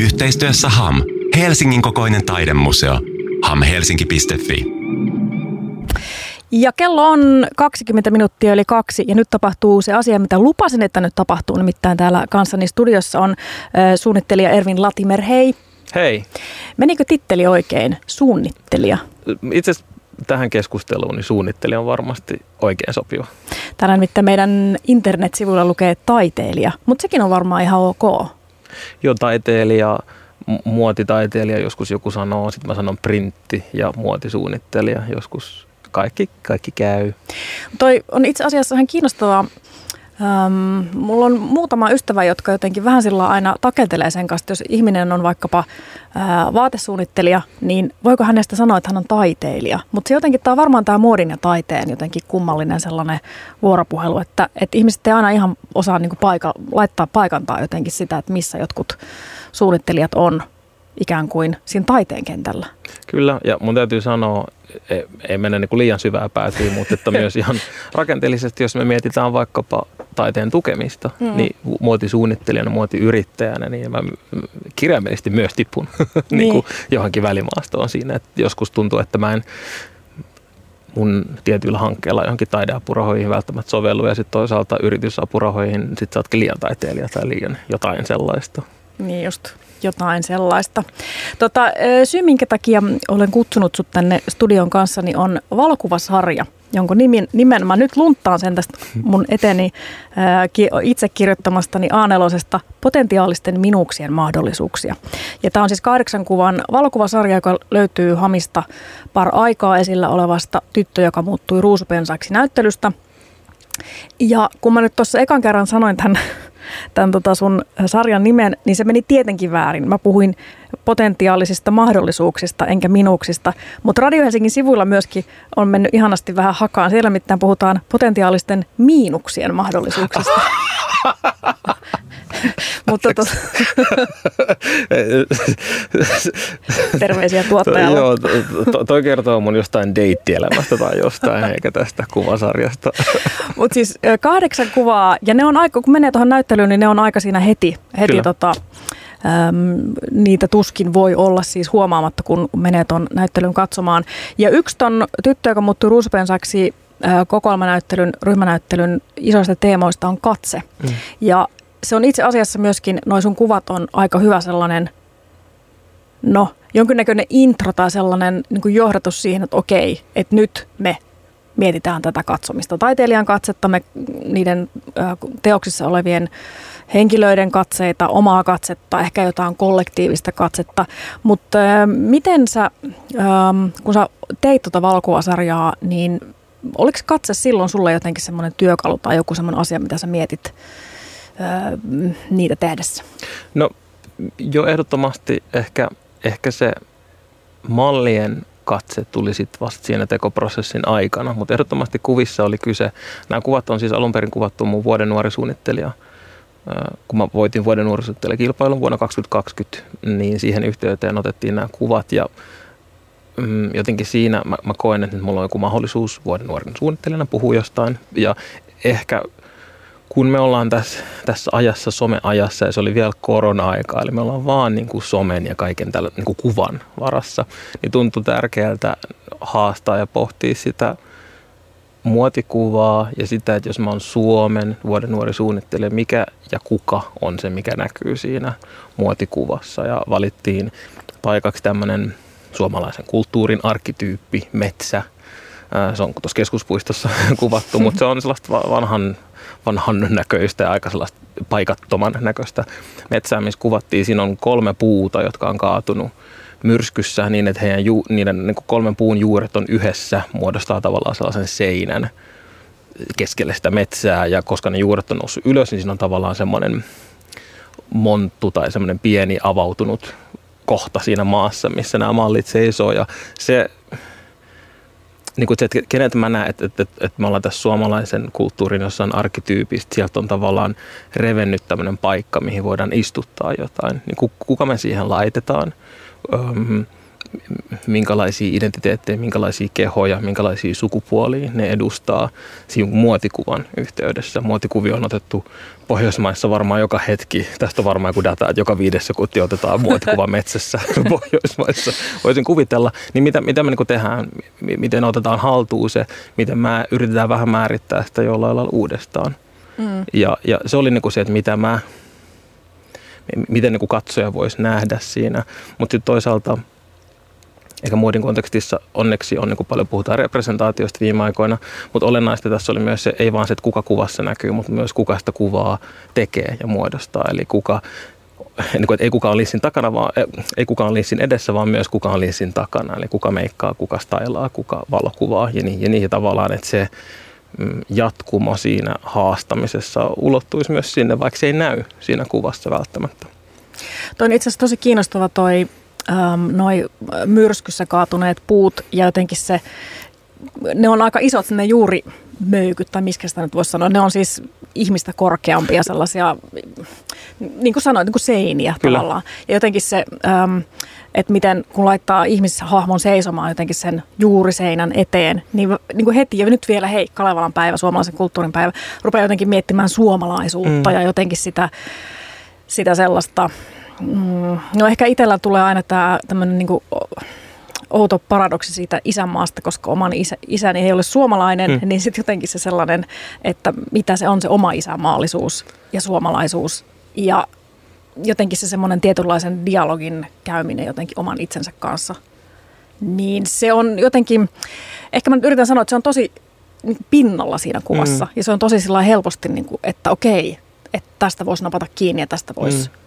Yhteistyössä HAM, Helsingin kokoinen taidemuseo. hamhelsinki.fi. Ja kello on 20 minuuttia yli kaksi ja nyt tapahtuu se asia, mitä lupasin, että nyt tapahtuu. Nimittäin täällä kanssani studiossa on suunnittelija Ervin Latimer. Hei. Hei. Menikö titteli oikein? Suunnittelija. Itse tähän keskusteluun niin suunnittelija on varmasti oikein sopiva. Täällä nimittäin meidän internetsivuilla lukee taiteilija, mutta sekin on varmaan ihan ok. Joo, taiteilija, muotitaiteilija, joskus joku sanoo, sitten mä sanon printti ja muotisuunnittelija, joskus kaikki, kaikki käy. Toi on itse asiassa ihan kiinnostavaa Um, mulla on muutama ystävä, jotka jotenkin vähän sillä aina takeltelee sen kanssa, jos ihminen on vaikkapa ää, vaatesuunnittelija, niin voiko hänestä sanoa, että hän on taiteilija? Mutta se jotenkin, tämä on varmaan tämä muodin ja taiteen jotenkin kummallinen sellainen vuoropuhelu, että, että ihmiset ei aina ihan osaa niin paika, laittaa paikantaa jotenkin sitä, että missä jotkut suunnittelijat on ikään kuin siinä taiteen kentällä. Kyllä, ja mun täytyy sanoa, ei, ei mennä niin kuin liian syvää päätyä, mutta että myös ihan rakenteellisesti, jos me mietitään vaikkapa taiteen tukemista, mm. niin muotisuunnittelijana, muotiyrittäjänä, niin mä kirjaimellisesti myös tipun niin. niin kuin johonkin välimaastoon siinä. Että joskus tuntuu, että mä en mun tietyillä hankkeilla johonkin taideapurahoihin välttämättä sovellu ja sitten toisaalta yritysapurahoihin sit sä ootkin liian taiteilija tai liian jotain sellaista. Niin just jotain sellaista. Tota, syy, minkä takia olen kutsunut sut tänne studion kanssa, niin on valokuvasarja, jonka nimen, nimen mä nyt lunttaan sen tästä mun eteni itse kirjoittamastani a potentiaalisten minuuksien mahdollisuuksia. Ja tämä on siis kahdeksan kuvan valokuvasarja, joka löytyy Hamista par aikaa esillä olevasta Tyttö, joka muuttui ruusupensaksi näyttelystä. Ja kun mä nyt tuossa ekan kerran sanoin tämän tämän tota sun sarjan nimen, niin se meni tietenkin väärin. Mä puhuin potentiaalisista mahdollisuuksista enkä minuuksista, mutta Radio Helsingin sivuilla myöskin on mennyt ihanasti vähän hakaan. Siellä mitään puhutaan potentiaalisten miinuksien mahdollisuuksista. Mutta tos... Terveisiä tuottajalle. Joo, to, toi kertoo mun jostain deittielämästä tai jostain, eikä tästä kuvasarjasta. Mutta siis kahdeksan kuvaa, ja ne on aika, kun menee tuohon näyttelyyn, niin ne on aika siinä heti, heti tota, äm, niitä tuskin voi olla siis huomaamatta, kun menee tuon näyttelyn katsomaan. Ja yksi ton tyttö, joka muuttui ruusupensaksi kokoelmanäyttelyn, ryhmänäyttelyn isoista teemoista on katse. Mm. Ja se on itse asiassa myöskin, noin sun kuvat on aika hyvä sellainen, no jonkinnäköinen intro tai sellainen niin kuin johdatus siihen, että okei, että nyt me mietitään tätä katsomista. Taiteilijan katsetta, me niiden teoksissa olevien henkilöiden katseita, omaa katsetta, ehkä jotain kollektiivista katsetta. Mutta miten sä, kun sä teit tuota valokuvasarjaa, niin oliko katse silloin sulle jotenkin semmoinen työkalu tai joku semmoinen asia, mitä sä mietit niitä tehdessä? No jo ehdottomasti ehkä, ehkä se mallien katse tuli sitten vasta siinä tekoprosessin aikana, mutta ehdottomasti kuvissa oli kyse. Nämä kuvat on siis alun perin kuvattu mun vuoden nuorisuunnittelija kun mä voitin vuoden nuorisottelijakilpailun vuonna 2020, niin siihen yhteyteen otettiin nämä kuvat ja mm, jotenkin siinä mä, mä koen, että nyt mulla on joku mahdollisuus vuoden nuoren suunnittelijana puhua jostain. Ja ehkä kun me ollaan tässä, tässä ajassa, someajassa ja se oli vielä korona-aikaa, eli me ollaan vaan niin kuin somen ja kaiken tällä niin kuin kuvan varassa, niin tuntui tärkeältä haastaa ja pohtia sitä muotikuvaa ja sitä, että jos mä oon Suomen vuoden nuori suunnittelija, mikä ja kuka on se, mikä näkyy siinä muotikuvassa. Ja valittiin paikaksi tämmöinen suomalaisen kulttuurin arkkityyppi, metsä. Se on tuossa keskuspuistossa kuvattu, mutta se on sellaista vanhan, vanhan näköistä ja aika sellaista paikattoman näköistä metsää, missä kuvattiin. Siinä on kolme puuta, jotka on kaatunut myrskyssä niin, että heidän ju, niiden niin kuin kolmen puun juuret on yhdessä, muodostaa tavallaan sellaisen seinän keskelle sitä metsää ja koska ne juuret on noussut ylös, niin siinä on tavallaan semmoinen monttu tai semmoinen pieni avautunut kohta siinä maassa, missä nämä mallit seisoo ja se niin kuin se, että kenet mä näen, että, että, että, että me ollaan tässä suomalaisen kulttuurin jossain arkkityypistä, sieltä on tavallaan revennyt tämmöinen paikka, mihin voidaan istuttaa jotain. Niin kuka me siihen laitetaan? Minkälaisia identiteettejä, minkälaisia kehoja, minkälaisia sukupuolia ne edustaa siinä muotikuvan yhteydessä. Muotikuvia on otettu Pohjoismaissa varmaan joka hetki. Tästä on varmaan joku data, että joka viides sekunti otetaan muotikuva metsässä Pohjoismaissa. Voisin kuvitella. Niin mitä, mitä me niin tehdään, miten otetaan haltuun se, miten mä yritetään vähän määrittää sitä jollain lailla uudestaan. Mm. Ja, ja se oli niin kuin se, että mitä mä, miten niin kuin katsoja voisi nähdä siinä. Mutta sitten toisaalta – eikä muodin kontekstissa onneksi on niin kuin paljon puhutaan representaatiosta viime aikoina, mutta olennaista tässä oli myös se, ei vaan se, että kuka kuvassa näkyy, mutta myös kuka sitä kuvaa tekee ja muodostaa, eli kuka niin kuin, ei kukaan ole linssin takana, vaan, ei kukaan linssin edessä, vaan myös kuka on linssin takana. Eli kuka meikkaa, kuka stailaa, kuka valokuvaa ja niin, ja niin ja tavallaan, että se jatkumo siinä haastamisessa ulottuisi myös sinne, vaikka se ei näy siinä kuvassa välttämättä. Toi on itse asiassa tosi kiinnostava toi ähm, noi myrskyssä kaatuneet puut ja jotenkin se, ne on aika isot ne juuri möykyt, tai miskä sitä nyt voisi sanoa. Ne on siis ihmistä korkeampia sellaisia, niin kuin sanoit, niin kuin seiniä Kyllä. tavallaan. Ja jotenkin se, ähm, että miten kun laittaa ihmishahmon seisomaan jotenkin sen juuriseinän eteen, niin, niin kuin heti, ja nyt vielä hei, Kalevalan päivä, suomalaisen kulttuurin päivä, rupeaa jotenkin miettimään suomalaisuutta mm. ja jotenkin sitä, sitä sellaista Mm, no ehkä itsellä tulee aina tämä tämmöinen niin outo paradoksi siitä isänmaasta, koska oman isä, isäni ei ole suomalainen, mm. niin sitten jotenkin se sellainen, että mitä se on se oma isänmaallisuus ja suomalaisuus. Ja jotenkin se semmoinen tietynlaisen dialogin käyminen jotenkin oman itsensä kanssa. Niin se on jotenkin, ehkä mä nyt yritän sanoa, että se on tosi niin pinnalla siinä kuvassa. Mm. Ja se on tosi sillä helposti, niin kuin, että okei, että tästä voisi napata kiinni ja tästä voisi mm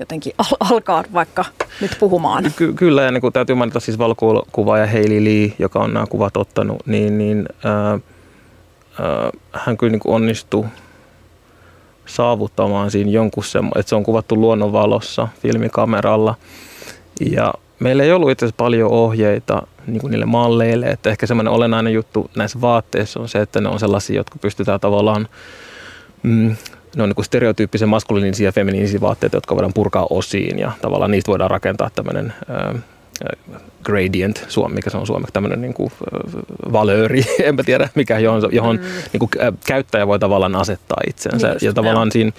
jotenkin al- alkaa vaikka nyt puhumaan. Ky- kyllä, ja niin kuin täytyy mainita siis ja Heili Lee, joka on nämä kuvat ottanut, niin, niin ää, ää, hän kyllä niin onnistui saavuttamaan siinä jonkun semmoinen, että se on kuvattu luonnonvalossa filmikameralla. Ja meillä ei ollut itse asiassa paljon ohjeita niin kuin niille malleille, että ehkä semmoinen olennainen juttu näissä vaatteissa on se, että ne on sellaisia, jotka pystytään tavallaan mm, ne on niin stereotyyppisen maskuliinisia ja feminiinisiä vaatteita, jotka voidaan purkaa osiin ja tavallaan niistä voidaan rakentaa tämmöinen gradient, suomi, mikä se on suomeksi, tämmöinen niin kuin, valööri, enpä tiedä mikä, johon, johon mm. niin kuin, käyttäjä voi tavallaan asettaa itsensä. Niin just, ja tavallaan joo. siinä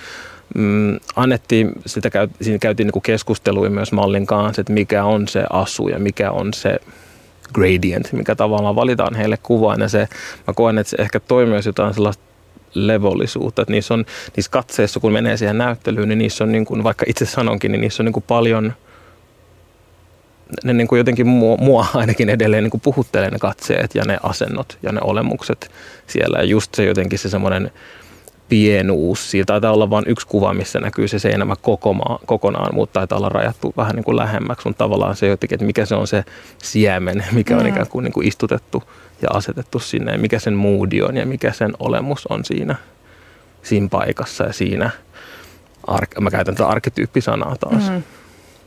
mm, annettiin, sitä käy, siinä käytiin niin keskustelua myös mallin kanssa, että mikä on se asu ja mikä on se gradient, mikä tavallaan valitaan heille kuvaan. Ja se, mä koen, että se ehkä toimii myös jotain sellaista levollisuutta. Että niissä, on, niissä katseissa, kun menee siihen näyttelyyn, niin niissä on, niin kuin, vaikka itse sanonkin, niin niissä on niin kuin paljon, ne niin kuin jotenkin mua, mua ainakin edelleen niin kuin puhuttelee ne katseet ja ne asennot ja ne olemukset siellä. Ja just se jotenkin se semmoinen pienuus. Siitä taitaa olla vain yksi kuva, missä näkyy se seinämä kokonaan, mutta taitaa olla rajattu vähän niin kuin lähemmäksi. Mutta tavallaan se jotenkin, että mikä se on se siemen, mikä on mm. ikään kuin, niin kuin istutettu ja asetettu sinne. Ja mikä sen moodi on ja mikä sen olemus on siinä, siinä paikassa ja siinä. Ar- mä käytän tätä arkkityyppisanaa taas. Mm.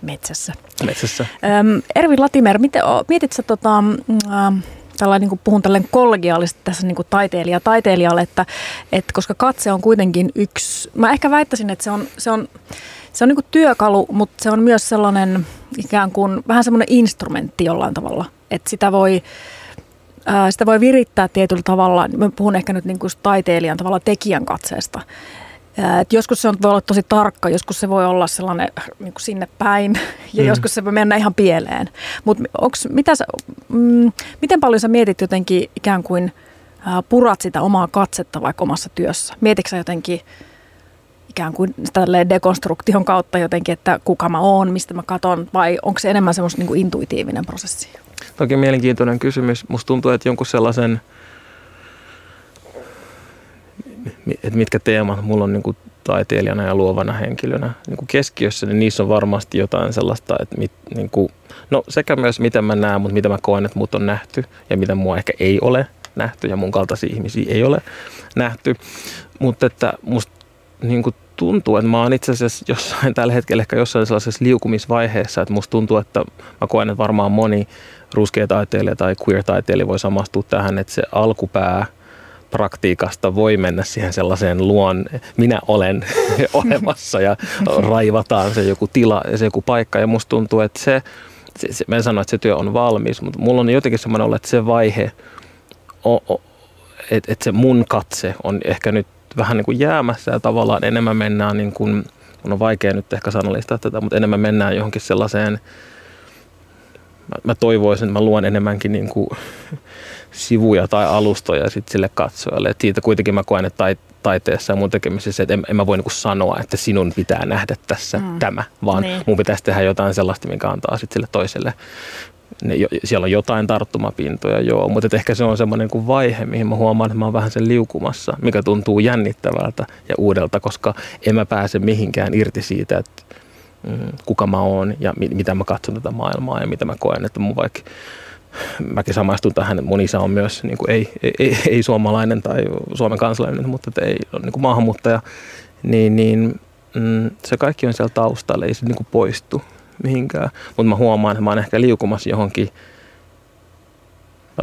Metsässä. Metsässä. Öm, Ervin Latimer, miten, mietit sä tota, ähm, tällainen, niin puhun tällainen kollegiaalisesti tässä niin kuin taiteilija taiteilijalle, että, että koska katse on kuitenkin yksi, mä ehkä väittäisin, että se on, se on, se on niin kuin työkalu, mutta se on myös sellainen ikään kuin vähän semmoinen instrumentti jollain tavalla, että sitä voi, ää, sitä voi virittää tietyllä tavalla, mä puhun ehkä nyt niin kuin taiteilijan tavalla tekijän katseesta, et joskus se on, voi olla tosi tarkka, joskus se voi olla sellainen niin kuin sinne päin ja mm. joskus se voi mennä ihan pieleen. Mutta mm, miten paljon sä mietit jotenkin ikään kuin ää, purat sitä omaa katsetta vaikka omassa työssä? Mietitkö sä jotenkin ikään kuin dekonstruktion kautta jotenkin, että kuka mä oon, mistä mä katon vai onko se enemmän semmoista niin kuin intuitiivinen prosessi? Toki mielenkiintoinen kysymys. Musta tuntuu, että jonkun sellaisen – että mitkä teemat mulla on niin kuin taiteilijana ja luovana henkilönä niin kuin keskiössä, niin niissä on varmasti jotain sellaista, että mit, niin kuin, no sekä myös miten mä näen, mutta mitä mä koen, että mut on nähty ja mitä mua ehkä ei ole nähty ja mun kaltaisia ihmisiä ei ole nähty. Mutta että musta niin kuin tuntuu, että mä oon itse asiassa jossain tällä hetkellä ehkä jossain sellaisessa liukumisvaiheessa, että musta tuntuu, että mä koen, että varmaan moni ruskea taiteilija tai queer-taiteilija voi samastua tähän, että se alkupää – praktiikasta voi mennä siihen sellaiseen luon, minä olen olemassa ja raivataan se joku tila ja se joku paikka. Ja musta tuntuu, että se se, se, mä en sano, että se työ on valmis, mutta mulla on jotenkin semmoinen olla, että se vaihe, että et se mun katse on ehkä nyt vähän niin kuin jäämässä ja tavallaan enemmän mennään niin kuin, on vaikea nyt ehkä sanallistaa tätä, mutta enemmän mennään johonkin sellaiseen, mä, mä toivoisin, että mä luon enemmänkin niin kuin sivuja tai alustoja sit sille katsojalle. Et siitä kuitenkin mä koen, että taiteessa ja mun tekemisessä, että en, en mä voi niin sanoa, että sinun pitää nähdä tässä mm. tämä, vaan niin. mun pitäisi tehdä jotain sellaista, mikä antaa sitten sille toiselle ne, siellä on jotain tarttumapintoja, joo, mutta ehkä se on semmoinen kuin vaihe, mihin mä huomaan, että mä oon vähän sen liukumassa, mikä tuntuu jännittävältä ja uudelta, koska en mä pääse mihinkään irti siitä, että kuka mä oon ja mi, mitä mä katson tätä maailmaa ja mitä mä koen, että mun vaikka mäkin samaistun tähän, että mun isä on myös niin kuin ei, ei, ei, suomalainen tai Suomen kansalainen, mutta ei ole niin kuin maahanmuuttaja, niin, niin mm, se kaikki on siellä taustalla, ei se niin kuin poistu mihinkään. Mutta mä huomaan, että mä oon ehkä liukumassa johonkin,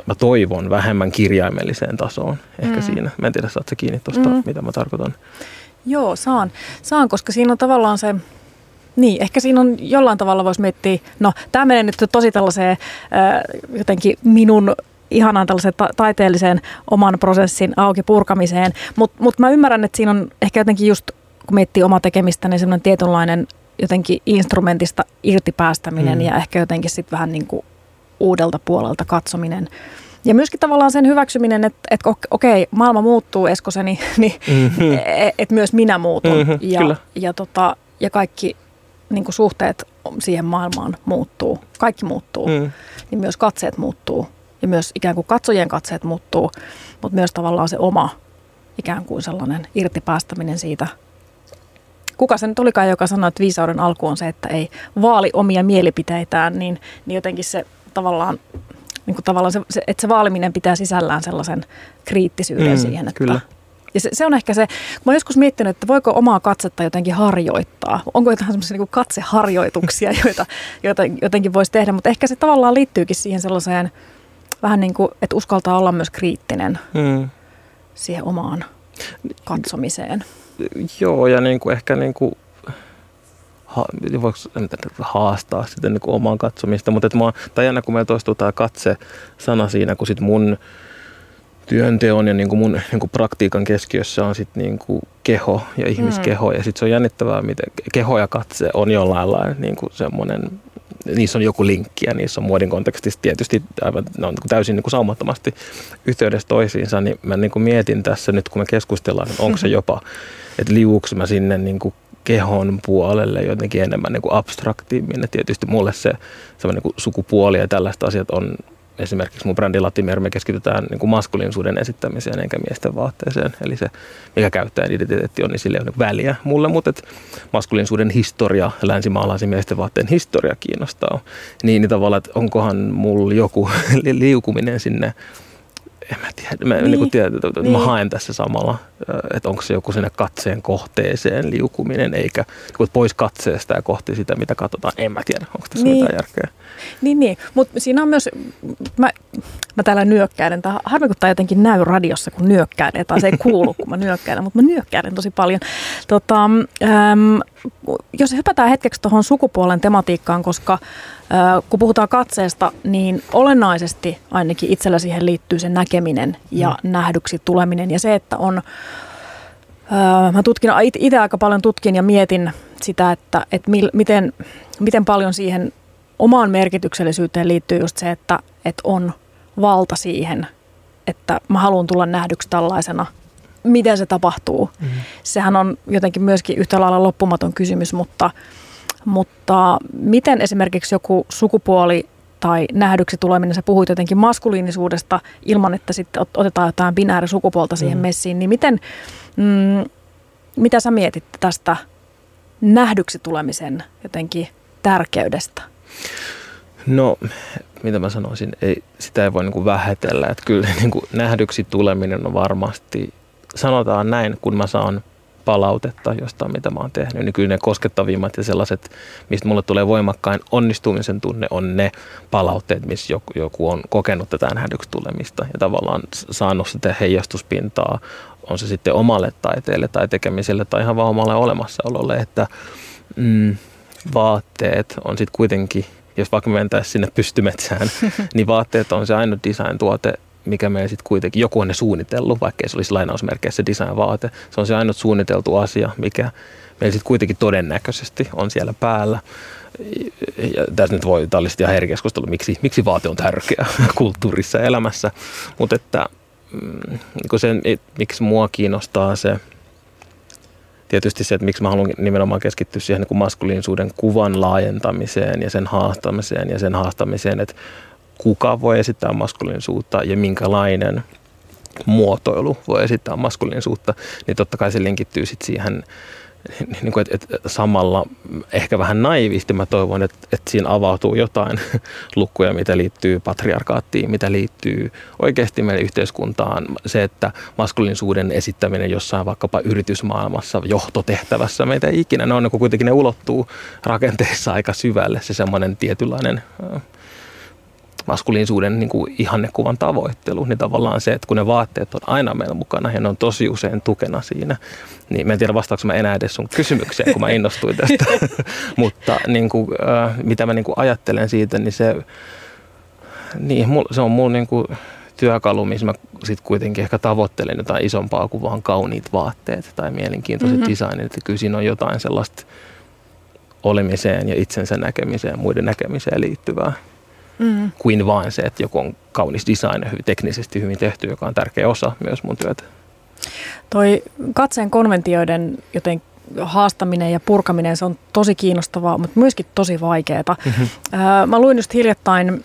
mä toivon vähemmän kirjaimelliseen tasoon ehkä mm. siinä. Mä en tiedä, saat kiinni tuosta, mm. mitä mä tarkoitan. Joo, saan, saan, koska siinä on tavallaan se, niin, ehkä siinä on jollain tavalla voisi miettiä, no tämä menee nyt tosi tällaiseen äh, jotenkin minun ihanaan tällaiseen ta- taiteelliseen oman prosessin auki purkamiseen, mutta mut mä ymmärrän, että siinä on ehkä jotenkin just, kun miettii omaa tekemistä, niin semmoinen tietynlainen jotenkin instrumentista irtipäästäminen mm. ja ehkä jotenkin sitten vähän niin kuin uudelta puolelta katsominen. Ja myöskin tavallaan sen hyväksyminen, että, että okei, maailma muuttuu Eskoseni, niin mm-hmm. että myös minä muutun. Mm-hmm, ja, kyllä. ja, tota, ja kaikki niin kuin suhteet siihen maailmaan muuttuu. Kaikki muuttuu. Mm. Niin myös katseet muuttuu. Ja myös ikään kuin katsojien katseet muuttuu, mutta myös tavallaan se oma ikään kuin sellainen irtipäästäminen siitä – kuka se nyt olikaan, joka sanoi, että viisauden alku on se, että ei vaali omia mielipiteitään, niin, niin jotenkin se tavallaan, niin kuin tavallaan se, se, että se vaaliminen pitää sisällään sellaisen kriittisyyden mm, siihen, että kyllä. Ja se, se on ehkä se, kun mä joskus miettinyt, että voiko omaa katsetta jotenkin harjoittaa. Onko jotain semmoisia niin katseharjoituksia, joita, joita jotenkin voisi tehdä, mutta ehkä se tavallaan liittyykin siihen sellaiseen vähän niin kuin, että uskaltaa olla myös kriittinen mm. siihen omaan katsomiseen. Joo, ja niin kuin ehkä niin kuin, ha, voiko haastaa sitten niin kuin omaan katsomista, mutta että mä, tai aina kun meillä toistuu tämä katse-sana siinä, kun sit mun työnteon ja niin kuin mun niin kuin praktiikan keskiössä on sitten niin kuin keho ja ihmiskeho. Mm. Ja sitten se on jännittävää, miten keho ja katse on jollain lailla niin kuin semmoinen, niissä on joku linkki ja niissä on muodin kontekstissa tietysti aivan, ne on niin kuin täysin niin kuin saumattomasti yhteydessä toisiinsa. Niin mä niin kuin mietin tässä nyt, kun me keskustellaan, että onko se jopa että liuuks mä sinne niin kuin kehon puolelle jotenkin enemmän niin kuin abstraktiimmin. Ja tietysti mulle se niin sukupuoli ja tällaiset asiat on esimerkiksi mun brändi Latimer, me keskitytään niin maskuliinisuuden esittämiseen eikä miesten vaatteeseen. Eli se, mikä käyttäjän identiteetti on, niin sille on niin väliä mulle, mutta et maskuliinisuuden historia, länsimaalaisen miesten vaatteen historia kiinnostaa. Niin, niin tavallaan, että onkohan mulla joku liukuminen sinne en mä tiedä, mä, niin. Niin tiedä, että niin. mä haen tässä samalla, että onko se joku sinne katseen kohteeseen liukuminen, eikä pois katseesta ja kohti sitä, mitä katsotaan. En mä tiedä, onko tässä niin. mitään järkeä. Niin, niin. mutta siinä on myös, mä, mä täällä nyökkäilen, tai harmi kun tämä jotenkin näy radiossa, kun nyökkäilen, tai se ei kuulu, kun mä nyökkäilen, mutta mä nyökkäilen tosi paljon. Tota, äm, jos hypätään hetkeksi tuohon sukupuolen tematiikkaan, koska kun puhutaan katseesta, niin olennaisesti ainakin itsellä siihen liittyy se näkeminen ja mm. nähdyksi tuleminen ja se, että on, mä tutkin, itse aika paljon tutkin ja mietin sitä, että, että mil, miten, miten paljon siihen omaan merkityksellisyyteen liittyy just se, että, että on valta siihen, että mä haluan tulla nähdyksi tällaisena. Miten se tapahtuu? Mm. Sehän on jotenkin myöskin yhtä lailla loppumaton kysymys, mutta, mutta miten esimerkiksi joku sukupuoli tai nähdyksi tuleminen, sä puhuit jotenkin maskuliinisuudesta ilman, että sitten otetaan jotain binäärisukupuolta siihen mm. messiin, niin miten, mm, mitä sä mietit tästä nähdyksi tulemisen jotenkin tärkeydestä? No, mitä mä sanoisin, ei, sitä ei voi niin kuin vähätellä. Että kyllä niin kuin nähdyksi tuleminen on varmasti, sanotaan näin, kun mä saan palautetta jostain, mitä mä oon tehnyt, niin kyllä ne koskettavimmat ja sellaiset, mistä mulle tulee voimakkain onnistumisen tunne, on ne palautteet, missä joku, joku on kokenut tätä nähdyksi tulemista ja tavallaan saanut sitä heijastuspintaa, on se sitten omalle taiteelle tai tekemiselle tai ihan vaan omalle olemassaololle, että mm, vaatteet on sitten kuitenkin – jos vaikka me mentäisiin sinne pystymetsään, niin vaatteet on se ainut design-tuote, mikä meillä sitten kuitenkin, joku on ne suunnitellut, vaikkei se olisi lainausmerkeissä design-vaate. Se on se ainut suunniteltu asia, mikä meillä sitten kuitenkin todennäköisesti on siellä päällä. Ja tässä nyt voi, tämä ihan eri keskustelu, miksi, miksi vaate on tärkeä kulttuurissa ja elämässä, mutta että niin miksi mua kiinnostaa se, tietysti se, että miksi mä haluan nimenomaan keskittyä siihen niin maskuliinisuuden kuvan laajentamiseen ja sen haastamiseen ja sen haastamiseen, että kuka voi esittää maskuliinisuutta ja minkälainen muotoilu voi esittää maskuliinisuutta, niin totta kai se linkittyy sitten siihen niin kuin, että, että samalla ehkä vähän naivisti mä toivon, että, että siinä avautuu jotain lukkuja, mitä liittyy patriarkaattiin, mitä liittyy oikeasti meidän yhteiskuntaan. Se, että maskuliinisuuden esittäminen jossain vaikkapa yritysmaailmassa, johtotehtävässä, meitä ei ikinä, ne on kuitenkin ne ulottuu rakenteissa aika syvälle, se semmoinen tietynlainen maskuliinisuuden niin kuin ihannekuvan tavoittelu, niin tavallaan se, että kun ne vaatteet on aina meillä mukana ja ne on tosi usein tukena siinä, niin mä en tiedä vastaanko mä enää edes sun kysymykseen, kun mä innostuin tästä, mutta niin kuin, äh, mitä mä niin kuin ajattelen siitä, niin se, niin, se on mun niin kuin työkalu, missä mä sitten kuitenkin ehkä tavoittelen jotain isompaa kuin vaan kauniit vaatteet tai mielenkiintoiset mm-hmm. designit, että kyllä siinä on jotain sellaista olemiseen ja itsensä näkemiseen, muiden näkemiseen liittyvää mm. kuin vain se, että joku on kaunis design hyvin teknisesti hyvin tehty, joka on tärkeä osa myös mun työtä. Toi katseen konventioiden joten haastaminen ja purkaminen, se on tosi kiinnostavaa, mutta myöskin tosi vaikeaa. Mm-hmm. Mä luin just hiljattain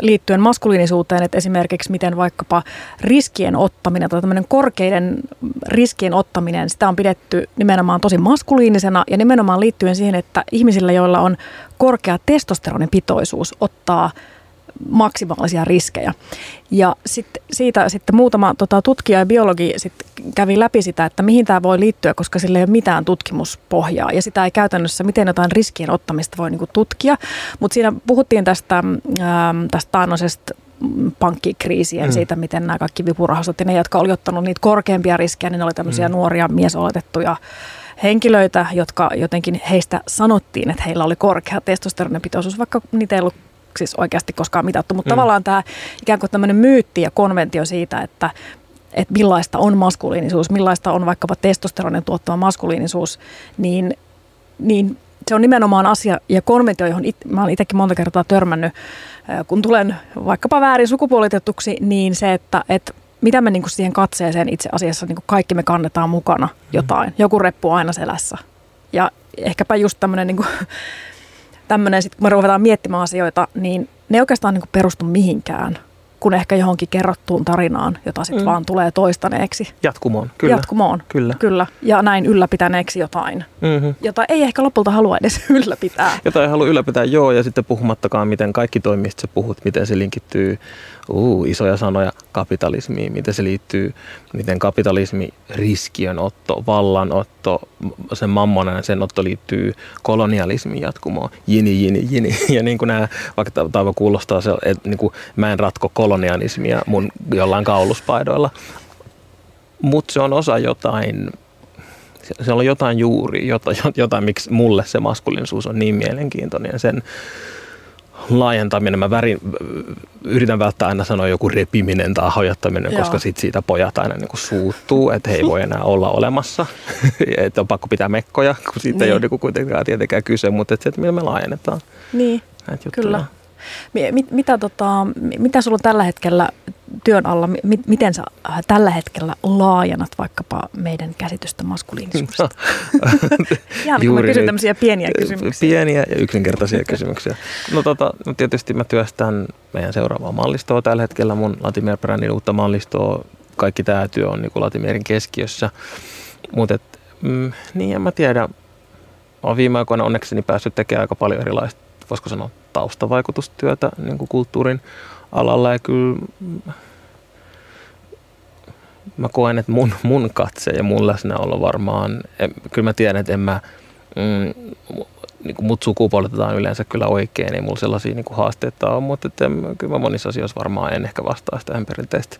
liittyen maskuliinisuuteen, että esimerkiksi miten vaikkapa riskien ottaminen tai tämmöinen korkeiden riskien ottaminen, sitä on pidetty nimenomaan tosi maskuliinisena ja nimenomaan liittyen siihen, että ihmisillä, joilla on korkea testosteronipitoisuus, ottaa maksimaalisia riskejä. Ja sit, siitä sitten muutama tota, tutkija ja biologi sit kävi läpi sitä, että mihin tämä voi liittyä, koska sillä ei ole mitään tutkimuspohjaa. Ja sitä ei käytännössä, miten jotain riskien ottamista voi niinku tutkia. Mutta siinä puhuttiin tästä, tästä taannoisesta pankkikriisien mm. siitä, miten nämä kaikki vipurahastot ja ne, jotka oli ottanut niitä korkeampia riskejä, niin ne oli tämmöisiä mm. nuoria miesoletettuja henkilöitä, jotka jotenkin heistä sanottiin, että heillä oli korkea testosteronipitoisuus, vaikka niitä ei ollut siis oikeasti koskaan mitattu, mutta mm. tavallaan tämä ikään kuin tämmöinen myytti ja konventio siitä, että, että millaista on maskuliinisuus, millaista on vaikkapa testosteronin tuottama maskuliinisuus, niin, niin se on nimenomaan asia ja konventio, johon it, mä olen itsekin monta kertaa törmännyt, kun tulen vaikkapa väärin sukupuolitetuksi, niin se, että, että mitä me niin kuin siihen katseeseen itse asiassa niin kuin kaikki me kannetaan mukana mm. jotain. Joku reppu aina selässä. Ja ehkäpä just tämmöinen niin kuin tämmöinen, sit kun me ruvetaan miettimään asioita, niin ne ei oikeastaan niin perustu mihinkään, kun ehkä johonkin kerrottuun tarinaan, jota sitten mm. vaan tulee toistaneeksi. Jatkumoon, kyllä. Jatkumoon, kyllä. kyllä. Ja näin ylläpitäneeksi jotain, mm-hmm. jota ei ehkä lopulta halua edes ylläpitää. Jota ei halua ylläpitää, joo, ja sitten puhumattakaan, miten kaikki toimii, sä puhut, miten se linkittyy uh, isoja sanoja kapitalismiin, miten se liittyy, miten kapitalismi, riskiönotto, vallanotto, sen mammonen, sen otto liittyy kolonialismin jatkumoon, jini, jini, jini. Ja niin kuin nämä, vaikka taiva kuulostaa, se, että niin kuin mä en ratko kolonialismia mun jollain kauluspaidoilla, mutta se on osa jotain se on jotain juuri, jotain, jotain, miksi mulle se maskuliinisuus on niin mielenkiintoinen. Sen, laajentaminen, mä värin, yritän välttää aina sanoa joku repiminen tai hajottaminen, Joo. koska sit siitä pojat aina niin suuttuu, että he ei voi enää olla olemassa. että on pakko pitää mekkoja, kun siitä niin. ei ole niin kuitenkaan tietenkään kyse, mutta että, että millä me laajennetaan niin. näitä juttuja. Kyllä. Mit, mitä, tota, mitä sulla on tällä hetkellä työn alla, miten sä äh, tällä hetkellä laajennat vaikkapa meidän käsitystä maskuliinisuudesta? Ihan kun mä kysyn tämmöisiä pieniä kysymyksiä. Pieniä ja yksinkertaisia kysymyksiä. No, tota, no tietysti mä työstän meidän seuraavaa mallistoa tällä hetkellä, mun Latimer-brändin uutta mallistoa. Kaikki tämä työ on niin Latimerin keskiössä. Mutta mm, niin en mä tiedä. Oon viime aikoina onnekseni päässyt tekemään aika paljon erilaista, voisiko sanoa, taustavaikutustyötä niin kuin kulttuurin alalla. Ja kyllä mä koen, että mun, mun katse ja mun läsnäolo varmaan, en, kyllä mä tiedän, että en mä, mm, niin kuin mut sukupuolitetaan yleensä kyllä oikein, ei mulla sellaisia niin kuin haasteita ole, mutta että kyllä mä monissa asioissa varmaan en ehkä vastaa sitä perinteistä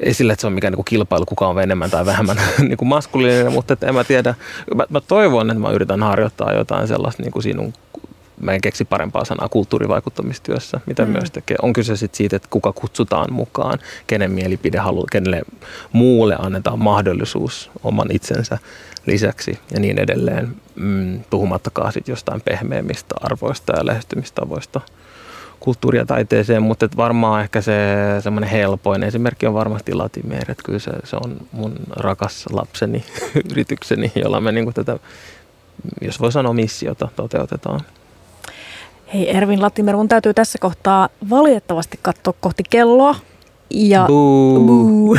esille, että se on mikään niin kuin kilpailu, kuka on enemmän tai vähemmän niin kuin maskuliininen, mutta että en mä tiedä, mä, mä toivon, että mä yritän harjoittaa jotain sellaista niin kuin sinun mä en keksi parempaa sanaa kulttuurivaikuttamistyössä, mitä mm. myös tekee. On kyse sitten siitä, että kuka kutsutaan mukaan, kenen mielipide haluaa, kenelle muulle annetaan mahdollisuus oman itsensä lisäksi ja niin edelleen. Mm, puhumattakaan sitten jostain pehmeämmistä arvoista ja lähestymistavoista kulttuuria taiteeseen, mutta varmaan ehkä se semmoinen helpoin esimerkki on varmasti Latimer, että kyllä se, se on mun rakas lapseni, yritykseni, jolla me niin tätä, jos voi sanoa missiota, toteutetaan. Hei Ervin Latimer, mun täytyy tässä kohtaa valitettavasti katsoa kohti kelloa. Ja, buu. Buu.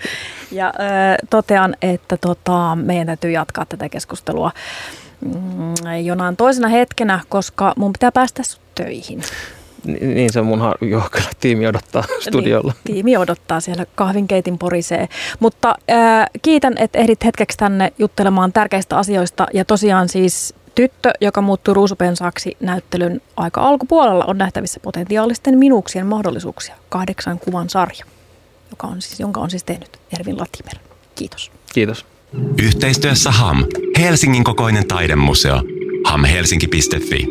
ja ö, totean, että tota, meidän täytyy jatkaa tätä keskustelua mm, jonain toisena hetkenä, koska mun pitää päästä töihin. Niin se mun joo, kyllä tiimi odottaa niin, studiolla. Niin, tiimi odottaa siellä kahvinkeitin porisee. Mutta äh, kiitän, että ehdit hetkeksi tänne juttelemaan tärkeistä asioista. Ja tosiaan siis Tyttö, joka muuttui ruusupensaaksi näyttelyn aika alkupuolella, on nähtävissä potentiaalisten minuuksien mahdollisuuksia. Kahdeksan kuvan sarja, joka on siis, jonka on siis tehnyt Ervin Latimer. Kiitos. Kiitos. Yhteistyössä HAM, Helsingin kokoinen taidemuseo. hamhelsinki.fi.